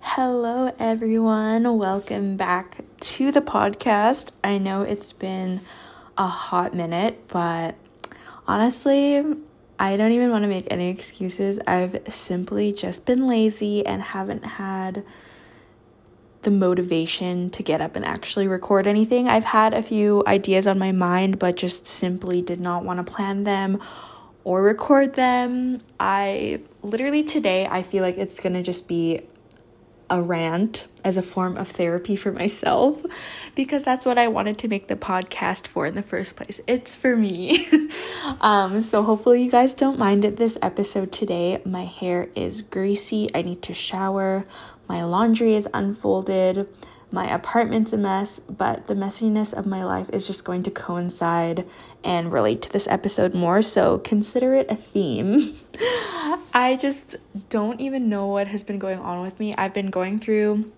Hello, everyone. Welcome back to the podcast. I know it's been a hot minute, but honestly, I don't even want to make any excuses. I've simply just been lazy and haven't had the motivation to get up and actually record anything. I've had a few ideas on my mind, but just simply did not want to plan them or record them. I literally today, I feel like it's gonna just be a rant as a form of therapy for myself because that's what I wanted to make the podcast for in the first place. It's for me. um, so hopefully you guys don't mind it this episode today. My hair is greasy. I need to shower. My laundry is unfolded. My apartment's a mess, but the messiness of my life is just going to coincide and relate to this episode more, so consider it a theme. I just don't even know what has been going on with me. I've been going through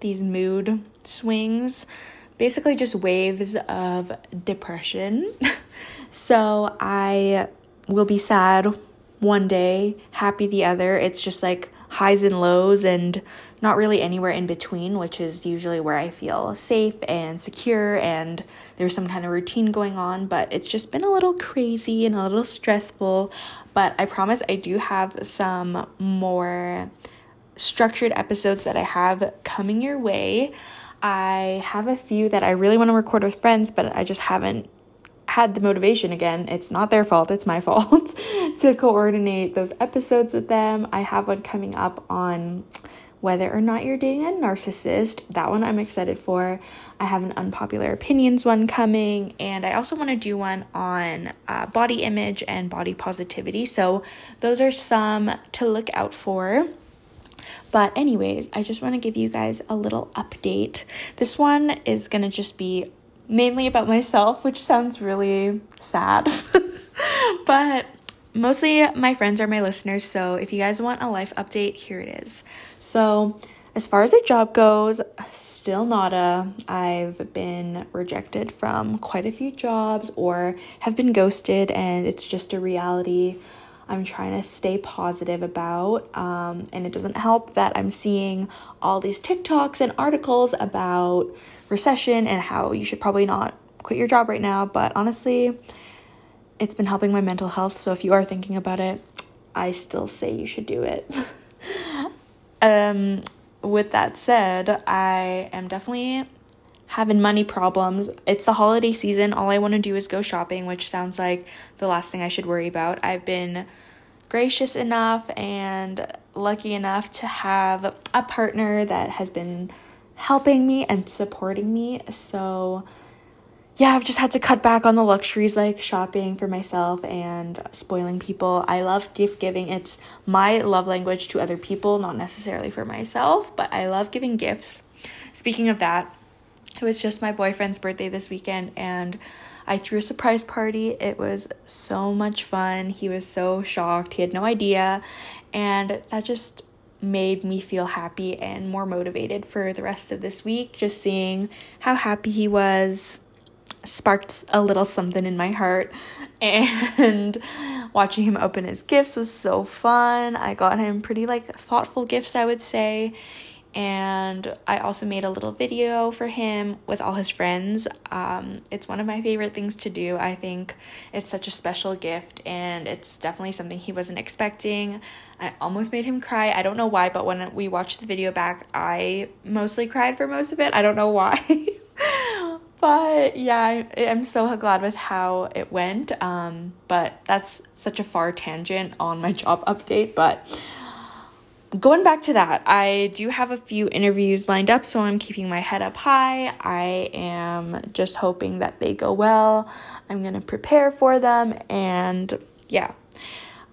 these mood swings, basically just waves of depression. so I will be sad one day, happy the other. It's just like highs and lows and not really anywhere in between, which is usually where I feel safe and secure and there's some kind of routine going on. But it's just been a little crazy and a little stressful. But I promise I do have some more structured episodes that I have coming your way. I have a few that I really want to record with friends, but I just haven't had the motivation again. It's not their fault, it's my fault to coordinate those episodes with them. I have one coming up on whether or not you're dating a narcissist. That one I'm excited for. I have an unpopular opinions one coming, and I also want to do one on uh, body image and body positivity. So, those are some to look out for. But, anyways, I just want to give you guys a little update. This one is going to just be mainly about myself, which sounds really sad. but mostly my friends are my listeners, so if you guys want a life update, here it is. So, as far as a job goes, still nada. I've been rejected from quite a few jobs or have been ghosted, and it's just a reality I'm trying to stay positive about. Um, and it doesn't help that I'm seeing all these TikToks and articles about recession and how you should probably not quit your job right now. But honestly, it's been helping my mental health. So if you are thinking about it, I still say you should do it. um, with that said, I am definitely having money problems. It's the holiday season. All I want to do is go shopping, which sounds like the last thing I should worry about. I've been gracious enough and lucky enough to have a partner that has been helping me and supporting me. So, yeah, I've just had to cut back on the luxuries like shopping for myself and spoiling people. I love gift giving. It's my love language to other people, not necessarily for myself, but I love giving gifts. Speaking of that, it was just my boyfriend's birthday this weekend and I threw a surprise party. It was so much fun. He was so shocked. He had no idea. And that just made me feel happy and more motivated for the rest of this week. Just seeing how happy he was, sparked a little something in my heart and watching him open his gifts was so fun. I got him pretty like thoughtful gifts, I would say. And I also made a little video for him with all his friends. Um, it's one of my favorite things to do. I think it's such a special gift, and it's definitely something he wasn't expecting. I almost made him cry. I don't know why, but when we watched the video back, I mostly cried for most of it. I don't know why. but yeah, I, am so glad with how it went. Um, but that's such a far tangent on my job update. But going back to that, I do have a few interviews lined up, so I'm keeping my head up high. I am just hoping that they go well. I'm gonna prepare for them, and yeah.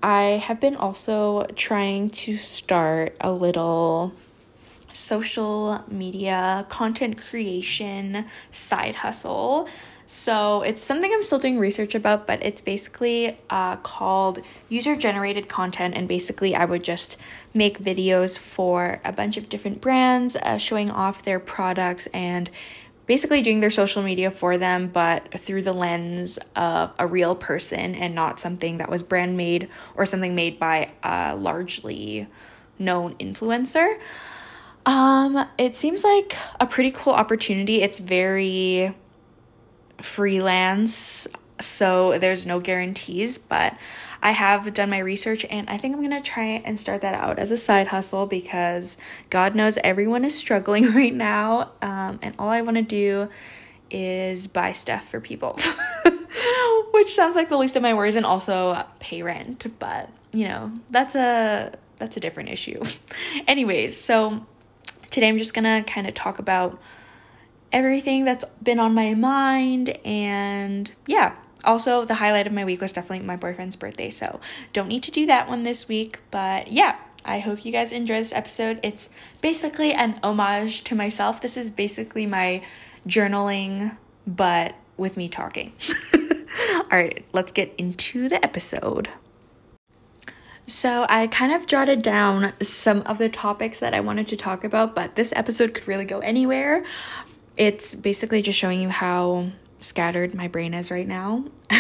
I have been also trying to start a little social media content creation side hustle. So it's something I'm still doing research about, but it's basically uh, called user generated content. And basically, I would just make videos for a bunch of different brands uh, showing off their products and basically doing their social media for them, but through the lens of a real person and not something that was brand made or something made by a largely known influencer. Um, it seems like a pretty cool opportunity. It's very freelance, so there's no guarantees, but I have done my research and I think I'm gonna try and start that out as a side hustle because God knows everyone is struggling right now. Um, and all I wanna do is buy stuff for people, which sounds like the least of my worries, and also pay rent. But you know, that's a that's a different issue. Anyways, so today I'm just gonna kind of talk about everything that's been on my mind and yeah. Also the highlight of my week was definitely my boyfriend's birthday so don't need to do that one this week but yeah. I hope you guys enjoy this episode. It's basically an homage to myself. This is basically my journaling but with me talking. All right let's get into the episode. So, I kind of jotted down some of the topics that I wanted to talk about, but this episode could really go anywhere. It's basically just showing you how scattered my brain is right now.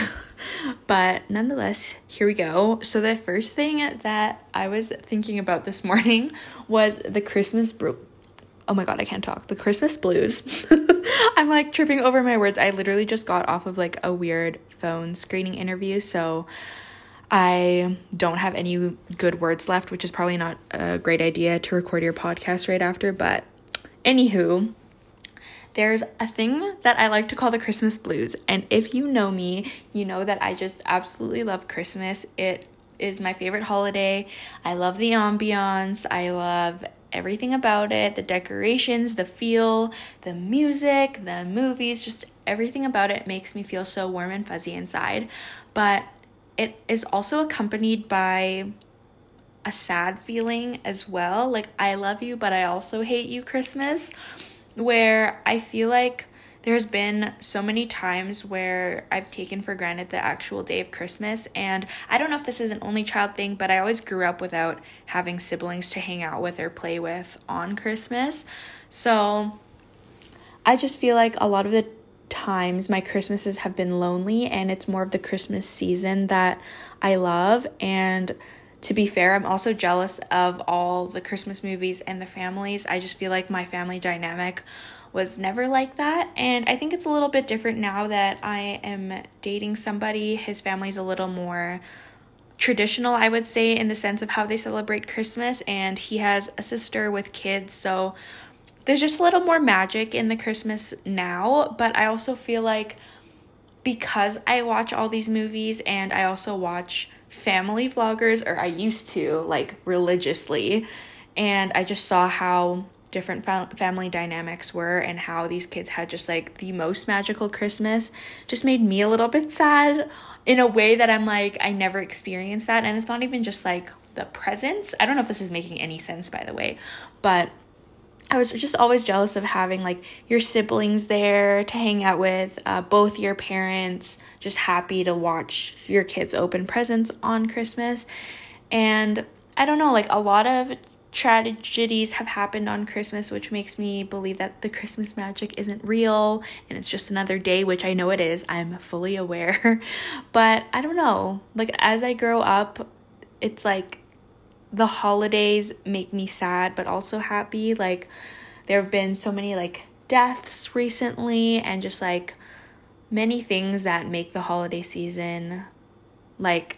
but nonetheless, here we go. So, the first thing that I was thinking about this morning was the Christmas bro- Oh my god, I can't talk. The Christmas blues. I'm like tripping over my words. I literally just got off of like a weird phone screening interview, so I don't have any good words left, which is probably not a great idea to record your podcast right after, but anywho, there's a thing that I like to call the Christmas blues. And if you know me, you know that I just absolutely love Christmas. It is my favorite holiday. I love the ambiance. I love everything about it the decorations, the feel, the music, the movies, just everything about it makes me feel so warm and fuzzy inside. But it is also accompanied by a sad feeling as well. Like, I love you, but I also hate you, Christmas where I feel like there's been so many times where I've taken for granted the actual day of Christmas. And I don't know if this is an only child thing, but I always grew up without having siblings to hang out with or play with on Christmas. So I just feel like a lot of the times my Christmases have been lonely, and it's more of the Christmas season that I love. And to be fair, I'm also jealous of all the Christmas movies and the families. I just feel like my family dynamic was never like that. And I think it's a little bit different now that I am dating somebody. His family's a little more traditional, I would say, in the sense of how they celebrate Christmas. And he has a sister with kids. So there's just a little more magic in the Christmas now. But I also feel like because I watch all these movies and I also watch family vloggers, or I used to, like religiously, and I just saw how different fa- family dynamics were and how these kids had just like the most magical Christmas just made me a little bit sad in a way that I'm like, I never experienced that. And it's not even just like the presents. I don't know if this is making any sense, by the way, but I was just always jealous of having like your siblings there to hang out with, uh, both your parents, just happy to watch your kids open presents on Christmas. And I don't know, like a lot of tragedies have happened on Christmas, which makes me believe that the Christmas magic isn't real and it's just another day, which I know it is. I'm fully aware. but I don't know, like as I grow up, it's like the holidays make me sad but also happy. Like there have been so many like deaths recently and just like many things that make the holiday season like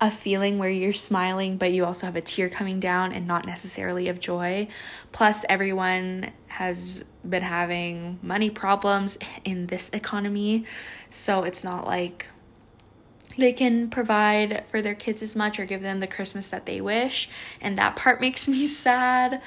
a feeling where you're smiling but you also have a tear coming down and not necessarily of joy. Plus everyone has been having money problems in this economy. So it's not like they can provide for their kids as much or give them the Christmas that they wish. And that part makes me sad.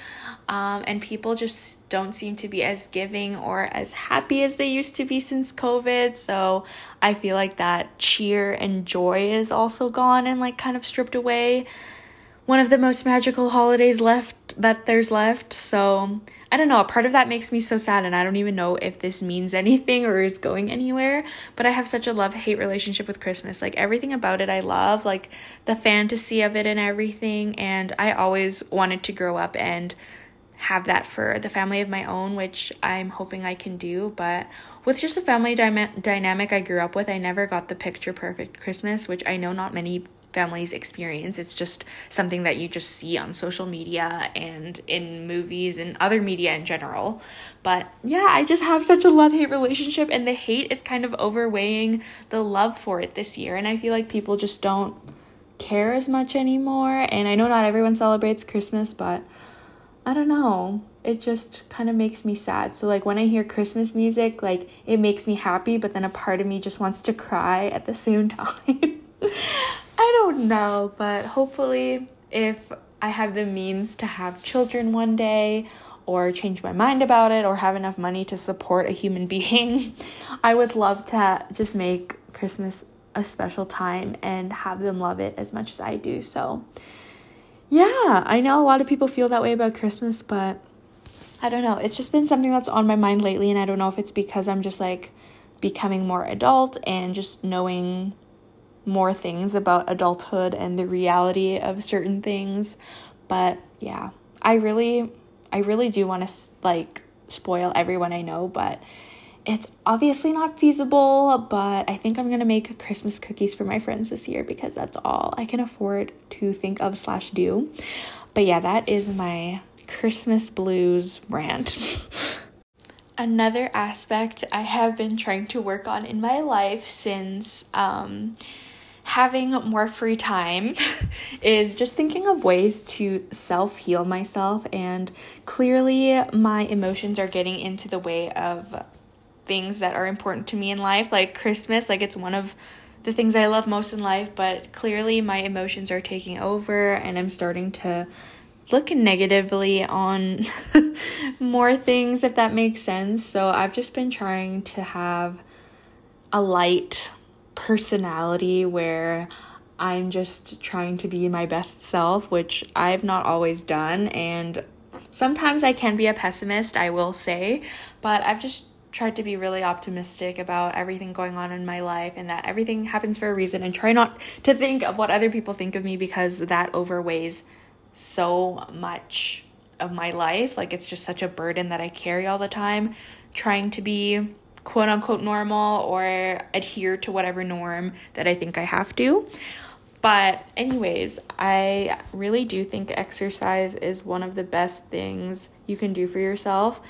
Um, and people just don't seem to be as giving or as happy as they used to be since COVID. So I feel like that cheer and joy is also gone and like kind of stripped away one of the most magical holidays left that there's left. So I don't know, a part of that makes me so sad, and I don't even know if this means anything or is going anywhere. But I have such a love hate relationship with Christmas. Like everything about it, I love, like the fantasy of it and everything. And I always wanted to grow up and have that for the family of my own, which I'm hoping I can do. But with just the family dy- dynamic I grew up with, I never got the picture perfect Christmas, which I know not many families experience. It's just something that you just see on social media and in movies and other media in general. But yeah, I just have such a love hate relationship, and the hate is kind of overweighing the love for it this year. And I feel like people just don't care as much anymore. And I know not everyone celebrates Christmas, but I don't know. It just kind of makes me sad. So, like, when I hear Christmas music, like, it makes me happy, but then a part of me just wants to cry at the same time. I don't know, but hopefully, if I have the means to have children one day, or change my mind about it, or have enough money to support a human being, I would love to just make Christmas a special time and have them love it as much as I do. So, yeah, I know a lot of people feel that way about Christmas, but I don't know. It's just been something that's on my mind lately, and I don't know if it's because I'm just like becoming more adult and just knowing more things about adulthood and the reality of certain things. But yeah, I really I really do want to like spoil everyone I know, but it's obviously not feasible, but I think I'm gonna make Christmas cookies for my friends this year because that's all I can afford to think of slash do. But yeah, that is my Christmas blues rant. Another aspect I have been trying to work on in my life since um, having more free time is just thinking of ways to self heal myself. And clearly, my emotions are getting into the way of things that are important to me in life, like Christmas. Like, it's one of the things I love most in life, but clearly, my emotions are taking over, and I'm starting to look negatively on more things, if that makes sense. So, I've just been trying to have a light personality where I'm just trying to be my best self, which I've not always done. And sometimes I can be a pessimist, I will say, but I've just tried to be really optimistic about everything going on in my life and that everything happens for a reason and try not to think of what other people think of me because that overweighs so much of my life. Like it's just such a burden that I carry all the time trying to be quote unquote normal or adhere to whatever norm that I think I have to. But, anyways, I really do think exercise is one of the best things you can do for yourself.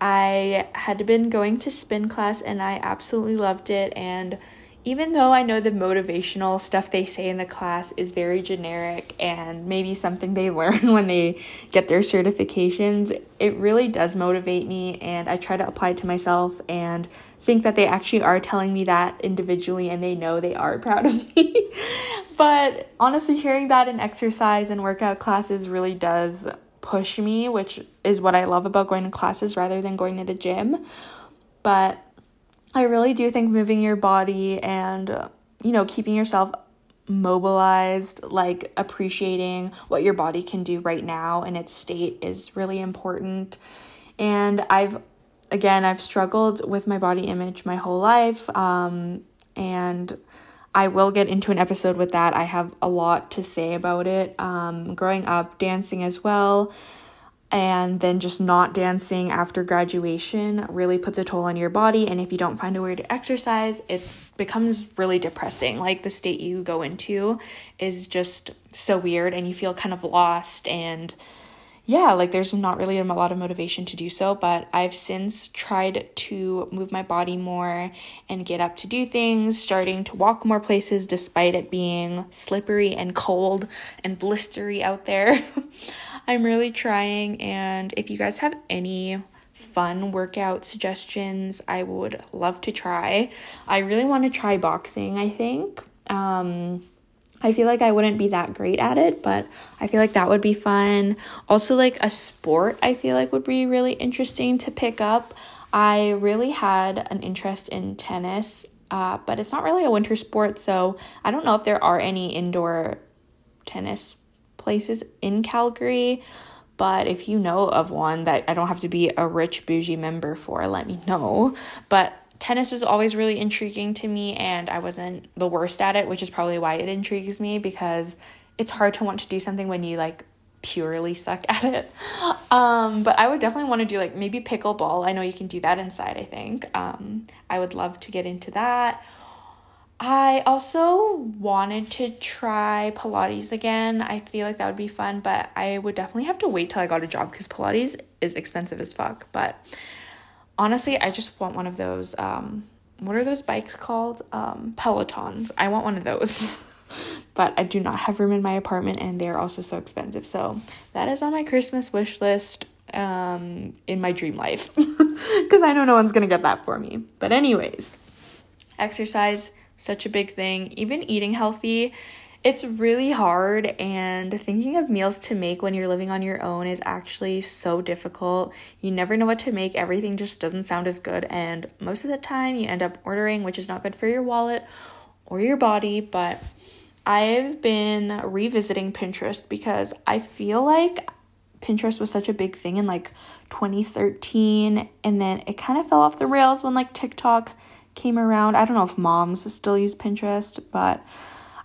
I had been going to spin class and I absolutely loved it. And even though I know the motivational stuff they say in the class is very generic and maybe something they learn when they get their certifications, it really does motivate me. And I try to apply it to myself and think that they actually are telling me that individually and they know they are proud of me. but honestly, hearing that in exercise and workout classes really does push me, which is what I love about going to classes rather than going to the gym. But I really do think moving your body and, you know, keeping yourself mobilized, like appreciating what your body can do right now in its state is really important. And I've again, I've struggled with my body image my whole life. Um, and I will get into an episode with that. I have a lot to say about it. Um, growing up, dancing as well, and then just not dancing after graduation really puts a toll on your body. And if you don't find a way to exercise, it becomes really depressing. Like the state you go into is just so weird, and you feel kind of lost and yeah, like there's not really a lot of motivation to do so, but I've since tried to move my body more and get up to do things, starting to walk more places despite it being slippery and cold and blistery out there. I'm really trying, and if you guys have any fun workout suggestions, I would love to try. I really want to try boxing, I think. Um, I feel like I wouldn't be that great at it, but I feel like that would be fun. Also, like a sport, I feel like would be really interesting to pick up. I really had an interest in tennis, uh, but it's not really a winter sport, so I don't know if there are any indoor tennis places in Calgary. But if you know of one that I don't have to be a rich bougie member for, let me know. But tennis was always really intriguing to me and I wasn't the worst at it, which is probably why it intrigues me because it's hard to want to do something when you like purely suck at it. Um, but I would definitely want to do like maybe pickleball. I know you can do that inside, I think. Um, I would love to get into that. I also wanted to try Pilates again. I feel like that would be fun, but I would definitely have to wait till I got a job because Pilates is expensive as fuck. But honestly, I just want one of those. Um, what are those bikes called? Um, Pelotons. I want one of those. but I do not have room in my apartment and they're also so expensive. So that is on my Christmas wish list um, in my dream life because I know no one's going to get that for me. But, anyways, exercise such a big thing. Even eating healthy, it's really hard, and thinking of meals to make when you're living on your own is actually so difficult. You never know what to make, everything just doesn't sound as good, and most of the time you end up ordering, which is not good for your wallet or your body. But I've been revisiting Pinterest because I feel like Pinterest was such a big thing in like 2013, and then it kind of fell off the rails when like TikTok came around. I don't know if moms still use Pinterest, but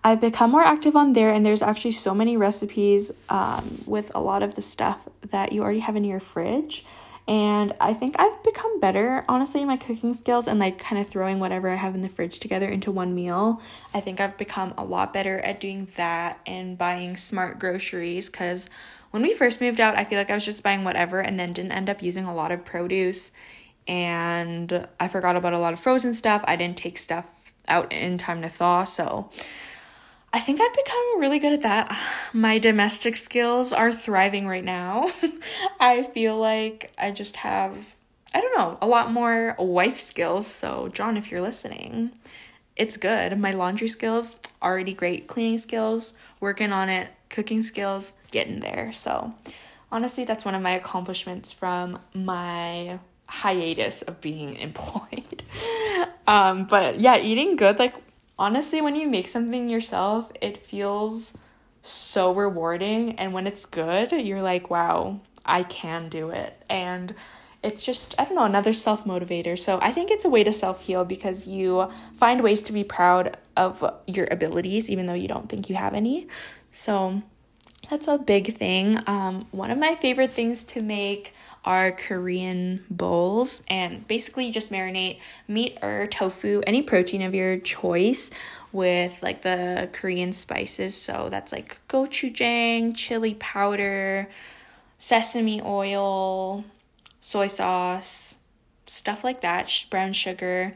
I've become more active on there, and there's actually so many recipes um, with a lot of the stuff that you already have in your fridge. And I think I've become better, honestly, my cooking skills and like kind of throwing whatever I have in the fridge together into one meal. I think I've become a lot better at doing that and buying smart groceries because when we first moved out, I feel like I was just buying whatever and then didn't end up using a lot of produce and I forgot about a lot of frozen stuff. I didn't take stuff out in time to thaw, so I think I've become really good at that. My domestic skills are thriving right now. I feel like I just have, I don't know, a lot more wife skills. So, John, if you're listening, it's good. My laundry skills, already great. Cleaning skills, working on it. Cooking skills, getting there. So, honestly, that's one of my accomplishments from my hiatus of being employed. um, but yeah, eating good, like honestly, when you make something yourself, it feels so rewarding. And when it's good, you're like, wow, I can do it. And it's just, I don't know, another self motivator. So I think it's a way to self heal because you find ways to be proud of your abilities, even though you don't think you have any. So that's a big thing. Um, one of my favorite things to make are Korean bowls. And basically, you just marinate meat or tofu, any protein of your choice, with like the Korean spices. So that's like gochujang, chili powder, sesame oil, soy sauce, stuff like that, brown sugar.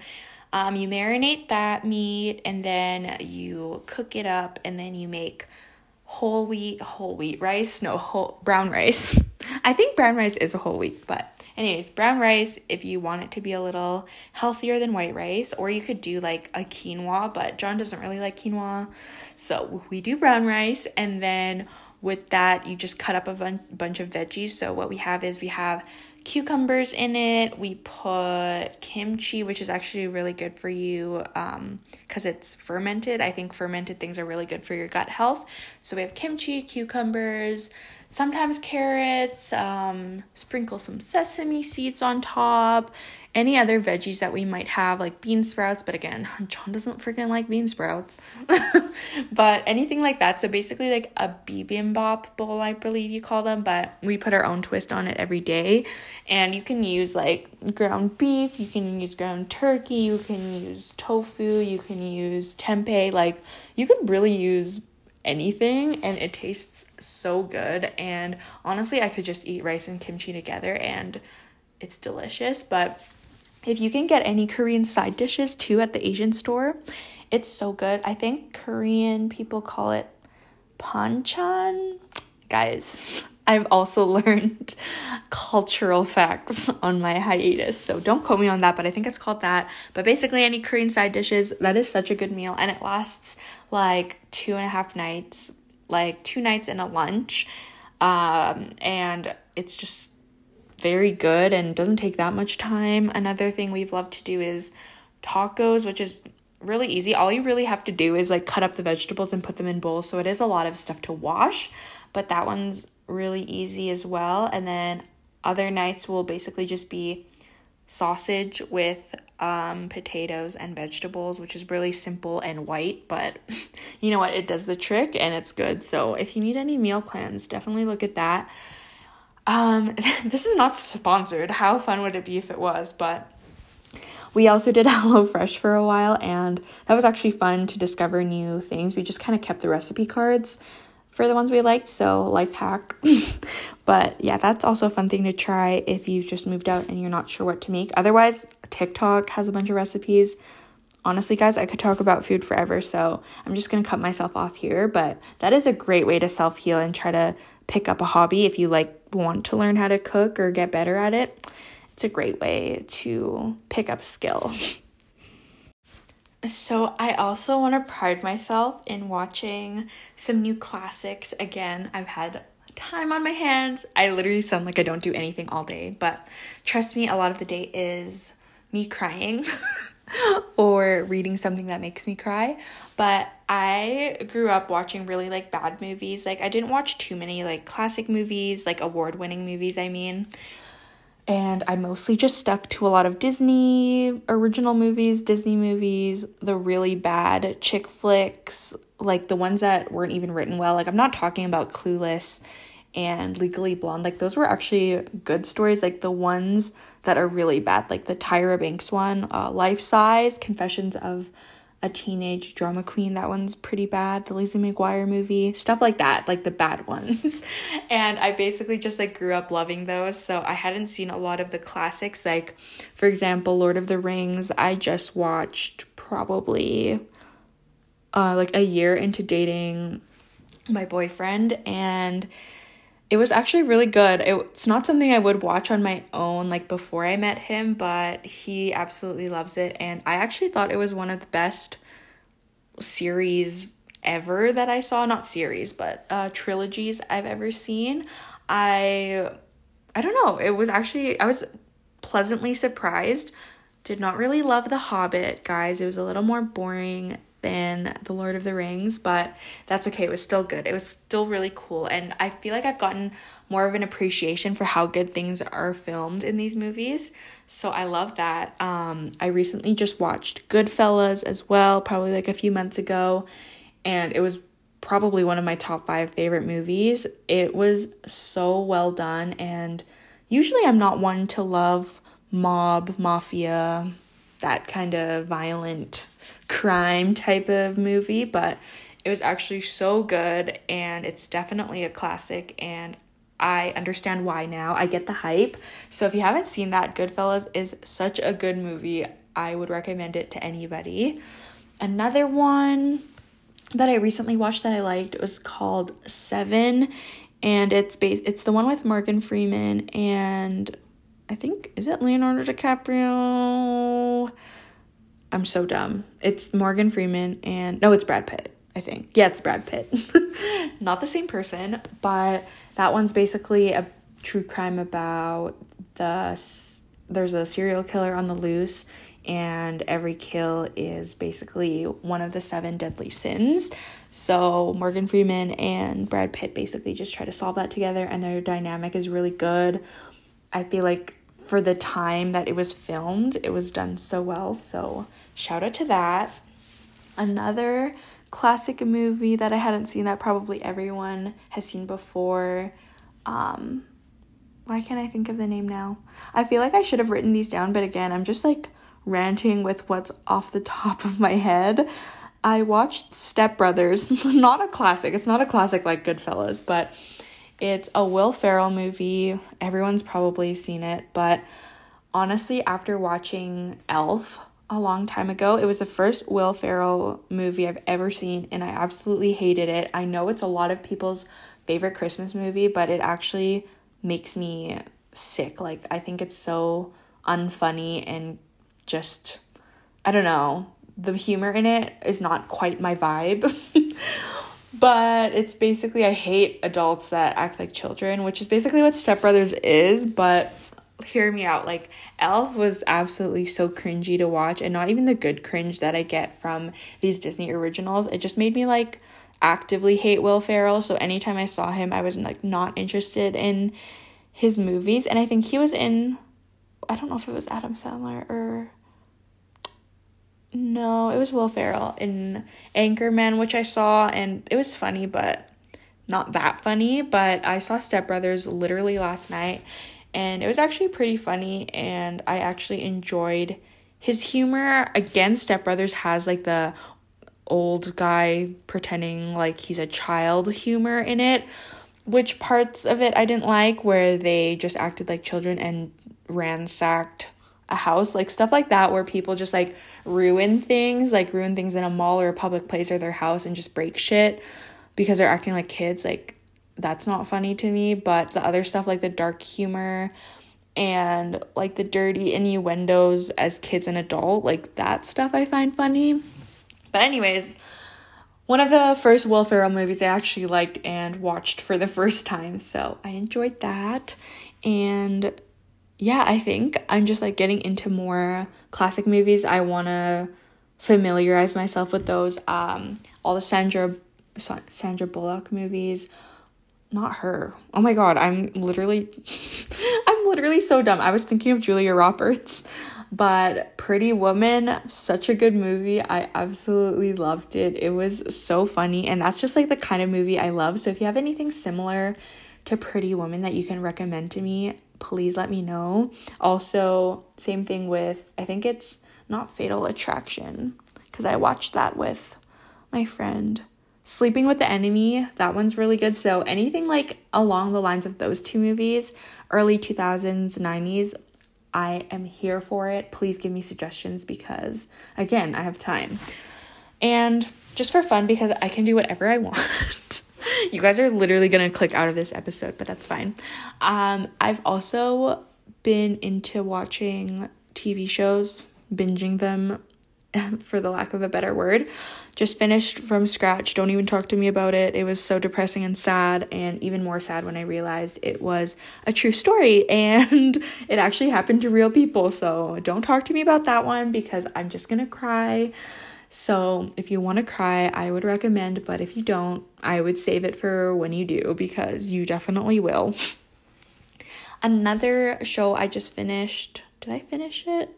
Um, you marinate that meat and then you cook it up and then you make whole wheat, whole wheat rice, no, whole brown rice. I think brown rice is a whole wheat, but anyways, brown rice if you want it to be a little healthier than white rice, or you could do like a quinoa, but John doesn't really like quinoa. So we do brown rice and then with that you just cut up a bun- bunch of veggies. So what we have is we have cucumbers in it. We put kimchi, which is actually really good for you um, because um, it's fermented. I think fermented things are really good for your gut health. So we have kimchi, cucumbers, sometimes carrots, um, sprinkle some sesame seeds on top, any other veggies that we might have, like bean sprouts. But again, John doesn't freaking like bean sprouts. but anything like that. So basically, like a bibimbap bowl, I believe you call them. But we put our own twist on it every day. And you can use like ground beef, you can use ground turkey, you can use tofu, you can use tempeh. Like, you can really use anything and it tastes so good and honestly I could just eat rice and kimchi together and it's delicious but if you can get any Korean side dishes too at the Asian store, it's so good. I think Korean people call it panchan. Guys, I've also learned cultural facts on my hiatus. So don't quote me on that, but I think it's called that. But basically, any Korean side dishes, that is such a good meal. And it lasts like two and a half nights, like two nights and a lunch. Um, and it's just very good and doesn't take that much time. Another thing we've loved to do is tacos, which is really easy. All you really have to do is like cut up the vegetables and put them in bowls. So it is a lot of stuff to wash, but that one's really easy as well. And then other nights will basically just be sausage with um, potatoes and vegetables, which is really simple and white, but you know what? It does the trick and it's good. So if you need any meal plans, definitely look at that. Um, this is not sponsored. How fun would it be if it was? But we also did HelloFresh for a while, and that was actually fun to discover new things. We just kind of kept the recipe cards for the ones we liked, so life hack. but yeah, that's also a fun thing to try if you've just moved out and you're not sure what to make. Otherwise, TikTok has a bunch of recipes. Honestly, guys, I could talk about food forever, so I'm just gonna cut myself off here. But that is a great way to self heal and try to pick up a hobby if you like want to learn how to cook or get better at it. It's a great way to pick up skill. So, I also want to pride myself in watching some new classics. Again, I've had time on my hands. I literally sound like I don't do anything all day, but trust me, a lot of the day is me crying or reading something that makes me cry. But I grew up watching really like bad movies. Like, I didn't watch too many like classic movies, like award winning movies, I mean and I mostly just stuck to a lot of Disney original movies, Disney movies, the really bad chick flicks, like the ones that weren't even written well. Like, I'm not talking about Clueless and Legally Blonde. Like, those were actually good stories. Like, the ones that are really bad, like the Tyra Banks one, uh, Life Size, Confessions of a teenage drama queen. That one's pretty bad. The Lizzie McGuire movie, stuff like that, like the bad ones. and I basically just like grew up loving those. So I hadn't seen a lot of the classics. Like, for example, Lord of the Rings, I just watched probably uh, like a year into dating my boyfriend. And it was actually really good. It, it's not something I would watch on my own like before I met him, but he absolutely loves it and I actually thought it was one of the best series ever that I saw, not series, but uh trilogies I've ever seen. I I don't know, it was actually I was pleasantly surprised. Did not really love The Hobbit, guys. It was a little more boring than The Lord of the Rings, but that's okay. It was still good. It was still really cool. And I feel like I've gotten more of an appreciation for how good things are filmed in these movies. So I love that. Um, I recently just watched Goodfellas as well, probably like a few months ago, and it was probably one of my top five favorite movies. It was so well done, and usually I'm not one to love mob, mafia, that kind of violent crime type of movie, but it was actually so good and it's definitely a classic and I understand why now. I get the hype. So if you haven't seen that, Goodfellas is such a good movie. I would recommend it to anybody. Another one that I recently watched that I liked was called Seven and it's based it's the one with Morgan Freeman and I think is it Leonardo DiCaprio? I'm so dumb. It's Morgan Freeman and no, it's Brad Pitt, I think. Yeah, it's Brad Pitt. Not the same person, but that one's basically a true crime about the there's a serial killer on the loose and every kill is basically one of the seven deadly sins. So Morgan Freeman and Brad Pitt basically just try to solve that together and their dynamic is really good. I feel like for the time that it was filmed, it was done so well. So shout out to that. Another classic movie that I hadn't seen that probably everyone has seen before. Um, why can't I think of the name now? I feel like I should have written these down, but again, I'm just like ranting with what's off the top of my head. I watched Step Brothers, not a classic. It's not a classic like Goodfellas, but it's a Will Ferrell movie. Everyone's probably seen it, but honestly, after watching Elf a long time ago, it was the first Will Ferrell movie I've ever seen, and I absolutely hated it. I know it's a lot of people's favorite Christmas movie, but it actually makes me sick. Like, I think it's so unfunny and just, I don't know, the humor in it is not quite my vibe. But it's basically, I hate adults that act like children, which is basically what Step Brothers is. But hear me out. Like, Elf was absolutely so cringy to watch, and not even the good cringe that I get from these Disney originals. It just made me like actively hate Will Ferrell. So anytime I saw him, I was like not interested in his movies. And I think he was in, I don't know if it was Adam Sandler or No, it was Will Ferrell in Anchorman, which I saw, and it was funny, but not that funny. But I saw Step Brothers literally last night, and it was actually pretty funny, and I actually enjoyed his humor. Again, Step Brothers has like the old guy pretending like he's a child humor in it, which parts of it I didn't like, where they just acted like children and ransacked a house, like stuff like that, where people just like ruin things, like ruin things in a mall or a public place or their house and just break shit because they're acting like kids. Like, that's not funny to me. But the other stuff, like the dark humor and like the dirty innuendos as kids and adult, like that stuff I find funny. But, anyways, one of the first Will Ferrell movies I actually liked and watched for the first time. So I enjoyed that. And yeah, I think I'm just like getting into more classic movies. I want to familiarize myself with those. Um, all the Sandra Sandra Bullock movies. Not her. Oh my god, I'm literally I'm literally so dumb. I was thinking of Julia Roberts, but Pretty Woman, such a good movie. I absolutely loved it. It was so funny and that's just like the kind of movie I love. So if you have anything similar to Pretty Woman that you can recommend to me, please let me know. Also, same thing with, I think it's not Fatal Attraction, because I watched that with my friend. Sleeping with the Enemy, that one's really good. So, anything like along the lines of those two movies, early 2000s, 90s, I am here for it. Please give me suggestions because, again, I have time. And just for fun, because I can do whatever I want. you guys are literally gonna click out of this episode, but that's fine. Um, I've also been into watching TV shows, binging them for the lack of a better word. Just finished from scratch. Don't even talk to me about it. It was so depressing and sad, and even more sad when I realized it was a true story and it actually happened to real people. So don't talk to me about that one because I'm just gonna cry. So, if you want to cry, I would recommend, but if you don't, I would save it for when you do because you definitely will. Another show I just finished. Did I finish it?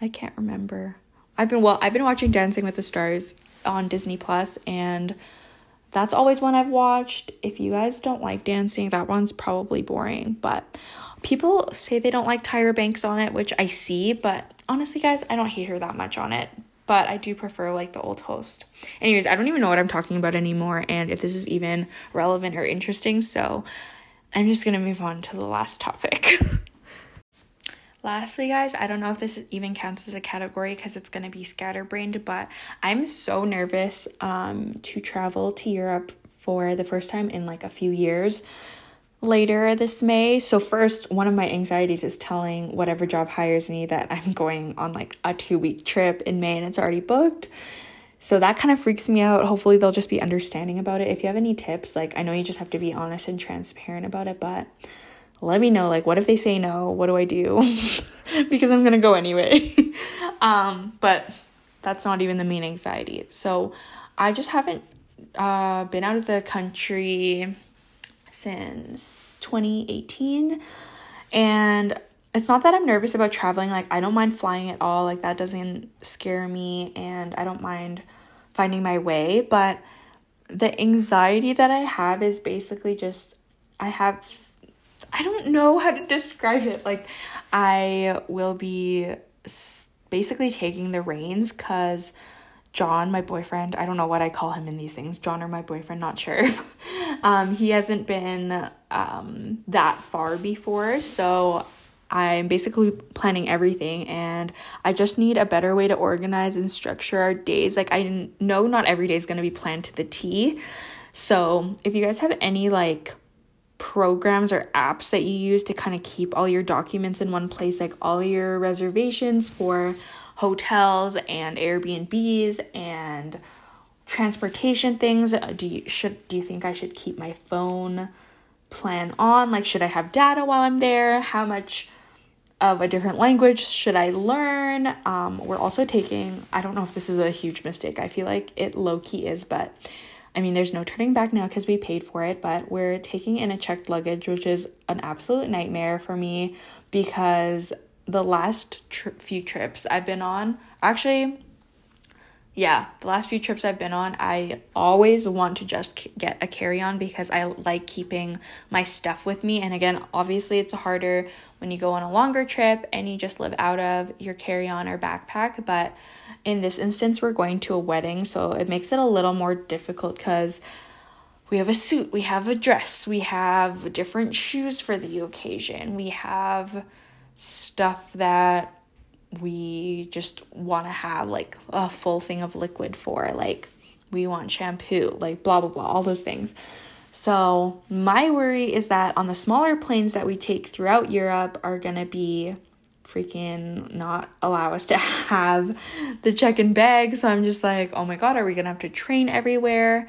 I can't remember. I've been well, I've been watching Dancing with the Stars on Disney Plus and that's always one I've watched. If you guys don't like dancing, that one's probably boring, but people say they don't like Tyra Banks on it, which I see, but honestly guys, I don't hate her that much on it but I do prefer like the old host. Anyways, I don't even know what I'm talking about anymore and if this is even relevant or interesting, so I'm just gonna move on to the last topic. Lastly, guys, I don't know if this even counts as a category because it's gonna be scatterbrained, but I'm so nervous um to travel to Europe for the first time in like a few years later this May. So, first, one of my anxieties is telling whatever job hires me that I'm going on like a two week trip in May and it's already booked. So, that kind of freaks me out. Hopefully, they'll just be understanding about it. If you have any tips, like I know you just have to be honest and transparent about it, but let me know like what if they say no what do i do because i'm gonna go anyway um but that's not even the main anxiety so i just haven't uh been out of the country since 2018 and it's not that I'm nervous about traveling like I don't mind flying at all like that doesn't scare me and I don't mind finding my way. But the anxiety that I have is basically just I have I don't know how to describe it. Like I will be basically taking the reins cuz John, my boyfriend, I don't know what I call him in these things, John or my boyfriend, not sure. um, he hasn't been um, that far before, so I'm basically planning everything and I just need a better way to organize and structure our days. Like, I know not every day is going to be planned to the T. So, if you guys have any like programs or apps that you use to kind of keep all your documents in one place, like all your reservations for hotels and Airbnbs and transportation things. Uh, do you should do you think I should keep my phone plan on? Like should I have data while I'm there? How much of a different language should I learn? Um we're also taking I don't know if this is a huge mistake. I feel like it low key is but I mean there's no turning back now cuz we paid for it but we're taking in a checked luggage which is an absolute nightmare for me because the last tr- few trips I've been on, actually, yeah, the last few trips I've been on, I always want to just get a carry on because I like keeping my stuff with me. And again, obviously, it's harder when you go on a longer trip and you just live out of your carry on or backpack. But in this instance, we're going to a wedding, so it makes it a little more difficult because we have a suit, we have a dress, we have different shoes for the occasion, we have stuff that we just want to have like a full thing of liquid for like we want shampoo like blah blah blah all those things. So my worry is that on the smaller planes that we take throughout europe are going to be freaking not allow us to have the check-in bag. So i'm just like oh my god are we going to have to train everywhere?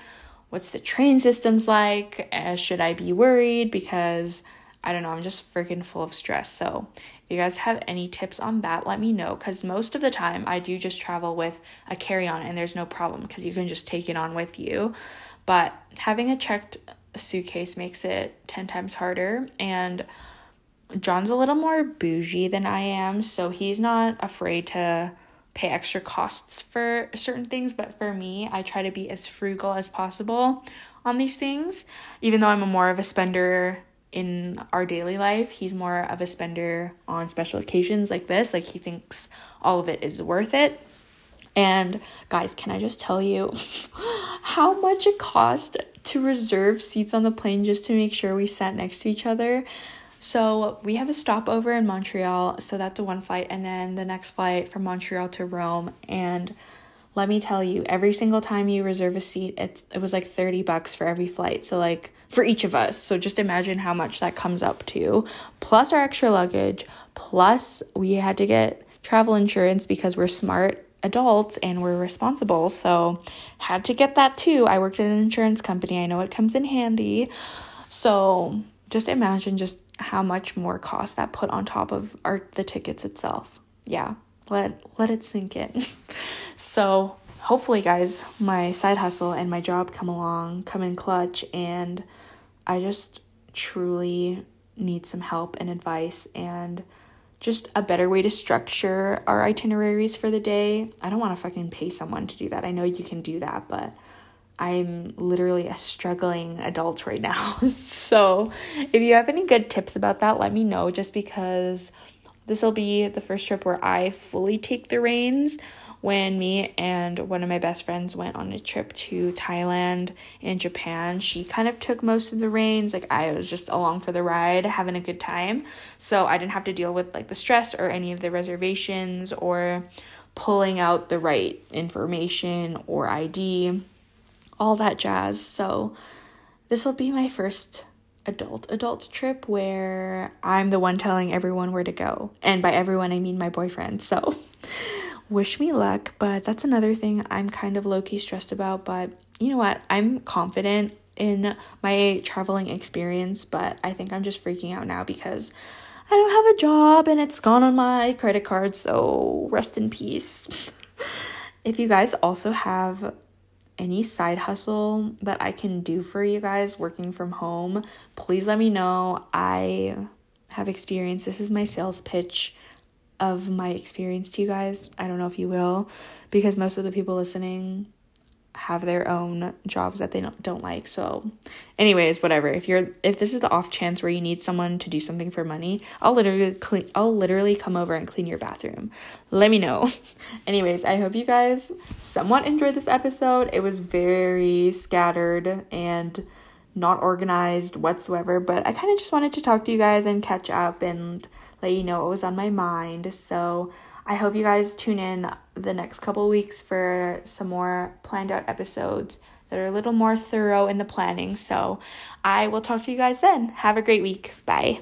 What's the train systems like? Uh, should i be worried? Because I don't know, I'm just freaking full of stress. So, you guys have any tips on that, let me know cuz most of the time I do just travel with a carry-on and there's no problem cuz you can just take it on with you. But having a checked suitcase makes it 10 times harder and John's a little more bougie than I am, so he's not afraid to pay extra costs for certain things, but for me, I try to be as frugal as possible on these things, even though I'm a more of a spender in our daily life. He's more of a spender on special occasions like this. Like he thinks all of it is worth it. And guys, can I just tell you how much it cost to reserve seats on the plane just to make sure we sat next to each other? So we have a stopover in Montreal, so that's a one flight, and then the next flight from Montreal to Rome. And let me tell you, every single time you reserve a seat, it it was like 30 bucks for every flight. So like for each of us. So just imagine how much that comes up to, plus our extra luggage, plus we had to get travel insurance because we're smart adults and we're responsible. So had to get that too. I worked at an insurance company. I know it comes in handy. So just imagine just how much more cost that put on top of our the tickets itself. Yeah. Let let it sink in. so hopefully guys my side hustle and my job come along come in clutch and i just truly need some help and advice and just a better way to structure our itineraries for the day. I don't want to fucking pay someone to do that. I know you can do that but i'm literally a struggling adult right now. So if you have any good tips about that let me know just because this will be the first trip where i fully take the reins when me and one of my best friends went on a trip to Thailand and Japan, she kind of took most of the reins. Like I was just along for the ride, having a good time. So I didn't have to deal with like the stress or any of the reservations or pulling out the right information or ID, all that jazz. So this will be my first adult adult trip where I'm the one telling everyone where to go. And by everyone I mean my boyfriend. So wish me luck, but that's another thing I'm kind of low key stressed about. But you know what? I'm confident in my traveling experience, but I think I'm just freaking out now because I don't have a job and it's gone on my credit card, so rest in peace. if you guys also have any side hustle that I can do for you guys working from home, please let me know. I have experience. This is my sales pitch of my experience to you guys. I don't know if you will, because most of the people listening have their own jobs that they don't, don't like. So, anyways, whatever. If you're if this is the off chance where you need someone to do something for money, I'll literally clean I'll literally come over and clean your bathroom. Let me know. anyways, I hope you guys somewhat enjoyed this episode. It was very scattered and not organized whatsoever, but I kind of just wanted to talk to you guys and catch up and let you know what was on my mind. So I hope you guys tune in the next couple weeks for some more planned out episodes that are a little more thorough in the planning. So I will talk to you guys then. Have a great week. Bye.